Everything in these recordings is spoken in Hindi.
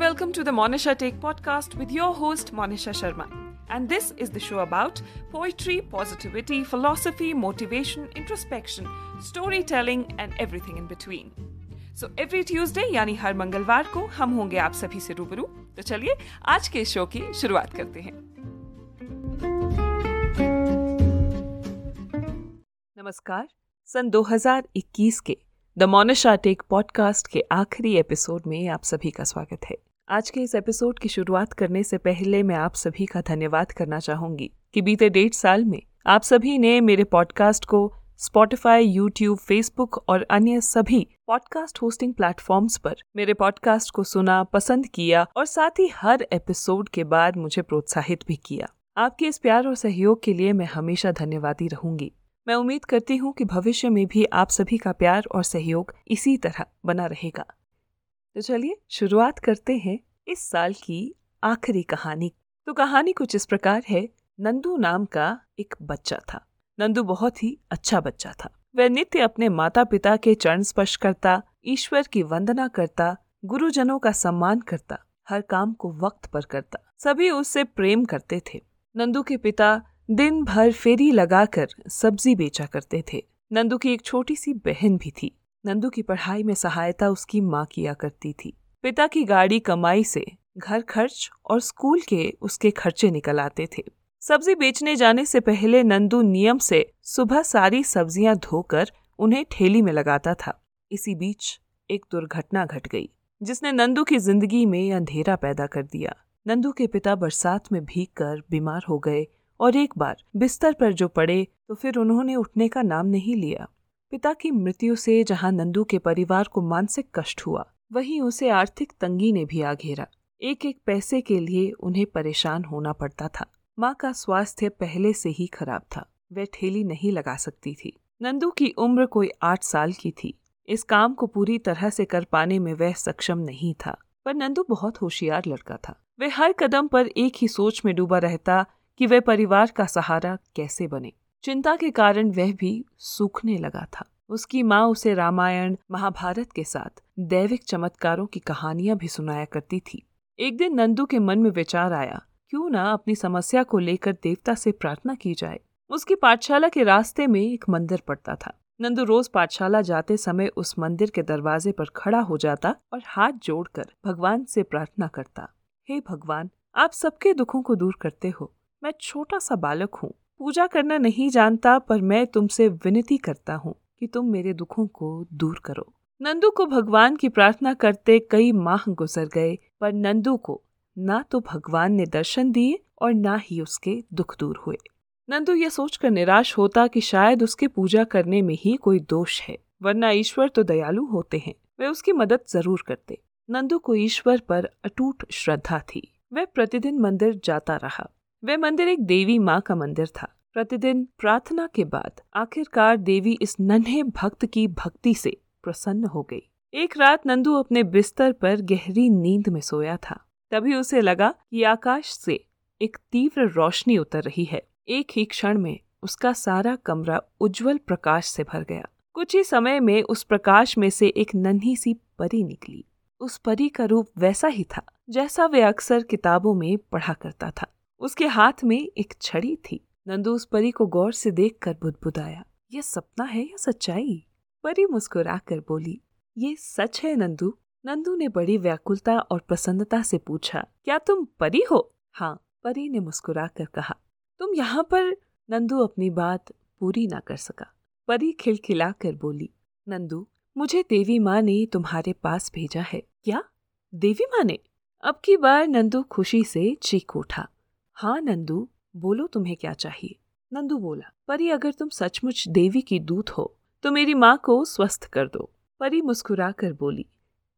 welcome to the Monisha Take podcast with your host Monisha Sharma. And this is the show about poetry, positivity, philosophy, motivation, introspection, storytelling and everything in between. So every Tuesday यानी हर मंगलवार को हम होंगे आप सभी से रूबरू तो चलिए आज के शो की शुरुआत करते हैं नमस्कार सन 2021 के द मोनिशा टेक पॉडकास्ट के आखिरी एपिसोड में आप सभी का स्वागत है आज के इस एपिसोड की शुरुआत करने से पहले मैं आप सभी का धन्यवाद करना चाहूँगी कि बीते डेढ़ साल में आप सभी ने मेरे पॉडकास्ट को स्पॉटिफाई यूट्यूब फेसबुक और अन्य सभी पॉडकास्ट होस्टिंग प्लेटफॉर्म्स पर मेरे पॉडकास्ट को सुना, पसंद किया और साथ ही हर एपिसोड के बाद मुझे प्रोत्साहित भी किया। आपके इस प्यार और सहयोग के लिए मैं हमेशा धन्यवादी रहूँगी। मैं उम्मीद करती हूँ कि भविष्य में भी आप सभी का प्यार और सहयोग इसी तरह बना रहेगा। तो चलिए शुरुआत करते हैं इस साल की आखिरी कहानी। तो कहानी कुछ इस प्रकार है। नंदू नाम का एक बच्चा था। नंदू बहुत ही अच्छा बच्चा था। वह नित्य अपने माता पिता के चरण स्पर्श करता, ईश्वर की वंदना करता, गुरुजनों का सम्मान करता, हर काम को वक्त पर करता। सभी उससे प्रेम करते थे। नंदू के पिता दिन भर फेरी लगाकर सब्ज़ी बेचा करते थे। नंदू की एक छोटी सी बहन भी थी। नंदू की पढ़ाई में सहायता उसकी माँ किया करती थी। पिता की गाड़ी कमाई से घर खर्च और स्कूल के उसके खर्चे निकल आते थे। सब्ज़ी बेचने जाने से पहले नंदू नियम से सुबह सारी सब्ज़ियाँ धोकर उन्हें ठेली में लगाता था। इसी बीच एक दुर्घटना घट गई, जिसने नंदू की ज़िंदगी में अंधेरा पैदा कर दिया। नंदू के पिता बरसात में भीग कर बीमार हो गए और एक बार बिस्तर पर जो पड़े तो फिर उन्होंने उठने का नाम नहीं लिया। पिता की मृत्यु से जहाँ नंदू के परिवार को मानसिक कष्ट हुआ, वहीं उसे आर्थिक तंगी ने भी आ घेरा। एक एक पैसे के लिए उन्हें परेशान होना पड़ता था। माँ का स्वास्थ्य पहले से ही खराब था, वह ठेली नहीं लगा सकती थी। नंदू की उम्र कोई आठ साल की थी। इस काम को पूरी तरह से कर पाने में वह सक्षम नहीं था, पर नंदू बहुत होशियार लड़का था। वह हर कदम पर एक ही सोच में डूबा रहता कि वह परिवार का सहारा कैसे बने। चिंता के कारण वह भी सूखने लगा था। उसकी माँ उसे रामायण, महाभारत के साथ दैविक चमत्कारों की कहानियाँ भी सुनाया करती थी। एक दिन नंदू के मन में विचार आया, क्यों ना अपनी समस्या को लेकर देवता से प्रार्थना की जाए। उसकी पाठशाला के रास्ते में एक मंदिर पड़ता था। नंदू रोज पाठशाला जाते समय उस मंदिर के दरवाजे पर खड़ा हो जाता और हाथ जोड़कर भगवान से प्रार्थना करता, हे hey भगवान, आप सबके दुखों को दूर करते हो। मैं छोटा सा बालक हूँ। पूजा करना नहीं जानता, पर मैं तुमसे विनती करता हूँ कि तुम मेरे दुखों को दूर करो। नंदू को भगवान की प्रार्थना करते कई माह गुजर गए, पर नंदू को ना तो भगवान ने दर्शन दिए और ना ही उसके दुख दूर हुए। नंदू ये सोचकर निराश होता कि शायद उसके पूजा करने में ही कोई दोष है, वरना ईश्वर तो दयालु होते हैं, वे उसकी मदद ज़रूर करते। नंदू को ईश्वर पर अटूट श्रद्धा थी, वह प्रतिदिन मंदिर जाता रहा। वह मंदिर एक देवी माँ का मंदिर था। प्रतिदिन प्रार्थना के बाद आखिरकार देवी इस नन्हे भक्त की भक्ति से प्रसन्न हो गई। एक रात नंदू अपने बिस्तर पर गहरी नींद में सोया था। तभी उसे लगा कि आकाश से एक तीव्र रोशनी उतर रही है। एक ही क्षण में उसका सारा कमरा उज्जवल प्रकाश से भर गया। कुछ ही समय में उस प्रकाश में से एक नन्ही सी परी निकली। उस परी का रूप वैसा ही था, जैसा वे अक्सर किताबों में पढ़ा करता था। उसके हाथ में एक छड़ी थी। नंदू उस परी को गौर से देखकर बुदबुदाया ये सपना है या सच्चाई? परी मुस्कुरा कर बोली, ये सच है नंदू। नंदू ने बड़ी व्याकुलता और प्रसन्नता से पूछा, क्या तुम परी हो? हाँ परी ने मुस्कुरा कर कहा, तुम यहाँ पर नंदू अपनी बात पूरी ना कर सका। परी खिलखिला कर बोली, नंदू, मुझे देवी माँ ने तुम्हारे पास भेजा है। क्या? देवी माँ ने? अब की बार नंदू खुशी से चीख उठा। हाँ नंदू, बोलो तुम्हें क्या चाहिए? नंदू बोला, परी, अगर तुम सचमुच देवी की दूत हो तो मेरी माँ को स्वस्थ कर दो। परी मुस्कुरा कर बोली,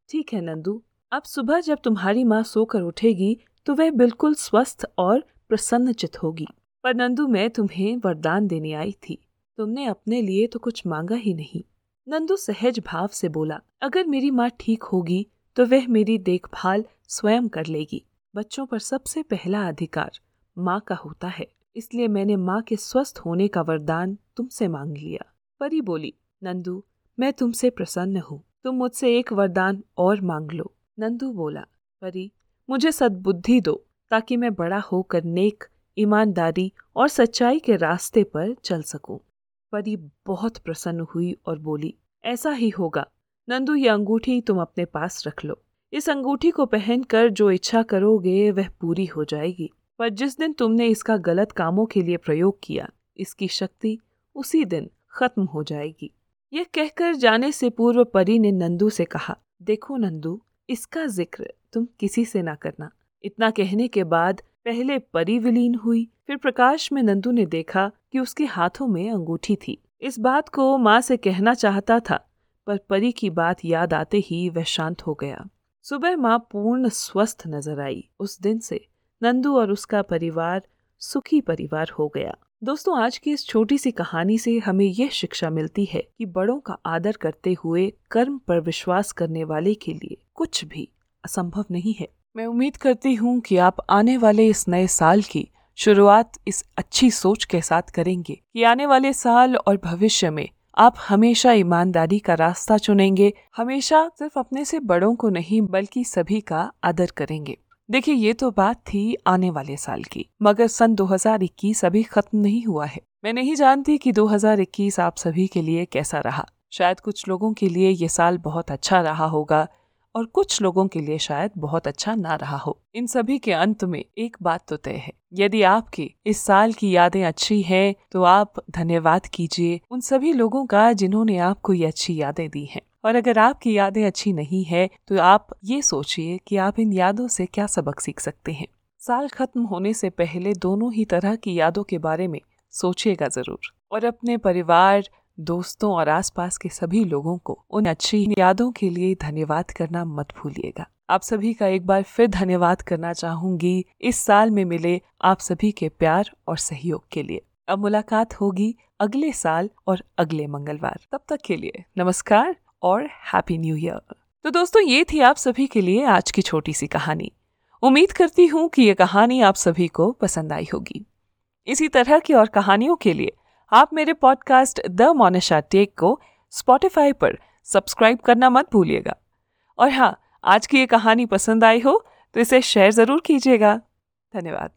ठीक है नंदू, अब सुबह जब तुम्हारी माँ सोकर उठेगी तो वह बिल्कुल स्वस्थ और प्रसन्नचित होगी। पर नंदू, मैं तुम्हें वरदान देने आई थी। तुमने अपने लिए तो कुछ मांगा ही नहीं। नंदू सहज भाव से बोला, अगर मेरी माँ ठीक होगी तो वह मेरी देखभाल स्वयं कर लेगी। बच्चों पर सबसे पहला अधिकार माँ का होता है। इसलिए मैंने माँ के स्वस्थ होने का वरदान तुमसे मांग लिया। परी बोली, नंदू, मैं तुमसे प्रसन्न हूँ। तुम मुझसे एक वरदान और मांग लो। नंदू बोला, परी, मुझे सद्बुद्धि दो, ताकि मैं बड़ा होकर नेक, ईमानदारी और सच्चाई के रास्ते पर चल सकूँ। परी बहुत प्रसन्न हुई और बोली, ऐसा ही होगा। नंदू, ये अंगूठी तुम अपने पास रख लो। इस अंगूठी को पहनकर जो इच्छा करोगे, वह पूरी हो जाएगी। पर जिस दिन तुमने इसका गलत कामों के लिए प्रयोग किया, इसकी शक्ति उसी दिन खत्म हो जाएगी। यह कहकर जाने से पूर्व परी ने नंदू से कहा, देखो नंदू, इसका ज़िक्र तुम किसी से ना करना। इतना कहने के बाद पहले परी विलीन हुई, फिर प्रकाश में नंदू ने देखा कि उसके हाथों में अंगूठी थी। इस बात को माँ से कहना चाहता था, पर परी की बात याद आते ही वह शांत हो गया। सुबह माँ पूर्ण स्वस्थ नज़र आई। उस दिन से नंदू और उसका परिवार सुखी परिवार हो गया। दोस्तों, आज की इस छोटी सी कहानी से हमें यह शिक्षा मिलती है कि बड़ों का आदर करते हुए कर्म पर विश्वास करने वाले के लिए कुछ भी असंभव नहीं है। मैं उम्मीद करती हूँ कि आप आने वाले इस नए साल की शुरुआत इस अच्छी सोच के साथ करेंगे कि आने वाले साल और भविष्य में आप हमेशा ईमानदारी का रास्ता चुनेंगे, हमेशा सिर्फ़ अपने से बड़ों को नहीं, बल्कि सभी का आदर करेंगे। देखिए, ये तो बात थी आने वाले साल की, मगर सन 2021 अभी खत्म नहीं हुआ है। मैं नहीं जानती कि 2021 आप सभी के लिए कैसा रहा। शायद कुछ लोगों के लिए ये साल बहुत अच्छा रहा होगा। और कुछ लोगों के लिए शायद बहुत अच्छा ना रहा हो। इन सभी के अंत में एक बात तो तय है। यदि आपकी इस साल की यादें अच्छी हैं तो आप धन्यवाद कीजिए उन सभी लोगों का जिन्होंने आपको ये अच्छी यादें दी हैं। और अगर आपकी यादें अच्छी नहीं है तो आप ये सोचिए कि आप इन यादों से क्या सबक सीख सकते हैं। साल खत्म होने से पहले दोनों ही तरह की यादों के बारे में सोचिएगा ज़रूर। और अपने परिवार दोस्तों और आसपास के सभी लोगों को उन अच्छी यादों के लिए धन्यवाद करना मत भूलिएगा। आप सभी का एक बार फिर धन्यवाद करना चाहूँगी। इस साल में मिले आप सभी के प्यार और सहयोग के लिए। अब मुलाकात होगी अगले साल और अगले मंगलवार। तब तक के लिए नमस्कार और हैप्पी न्यू ईयर तो दोस्तों, ये थी आप सभी के लिए आज की छोटी सी कहानी। उम्मीद करती हूँ कि ये कहानी आप सभी को पसंद आई होगी। इसी तरह की और कहानियों के लिए आप मेरे पॉडकास्ट द मोनिशा टेक को स्पॉटिफाई पर सब्सक्राइब करना मत भूलिएगा। और हाँ आज की ये कहानी पसंद आई हो तो इसे शेयर ज़रूर कीजिएगा। धन्यवाद।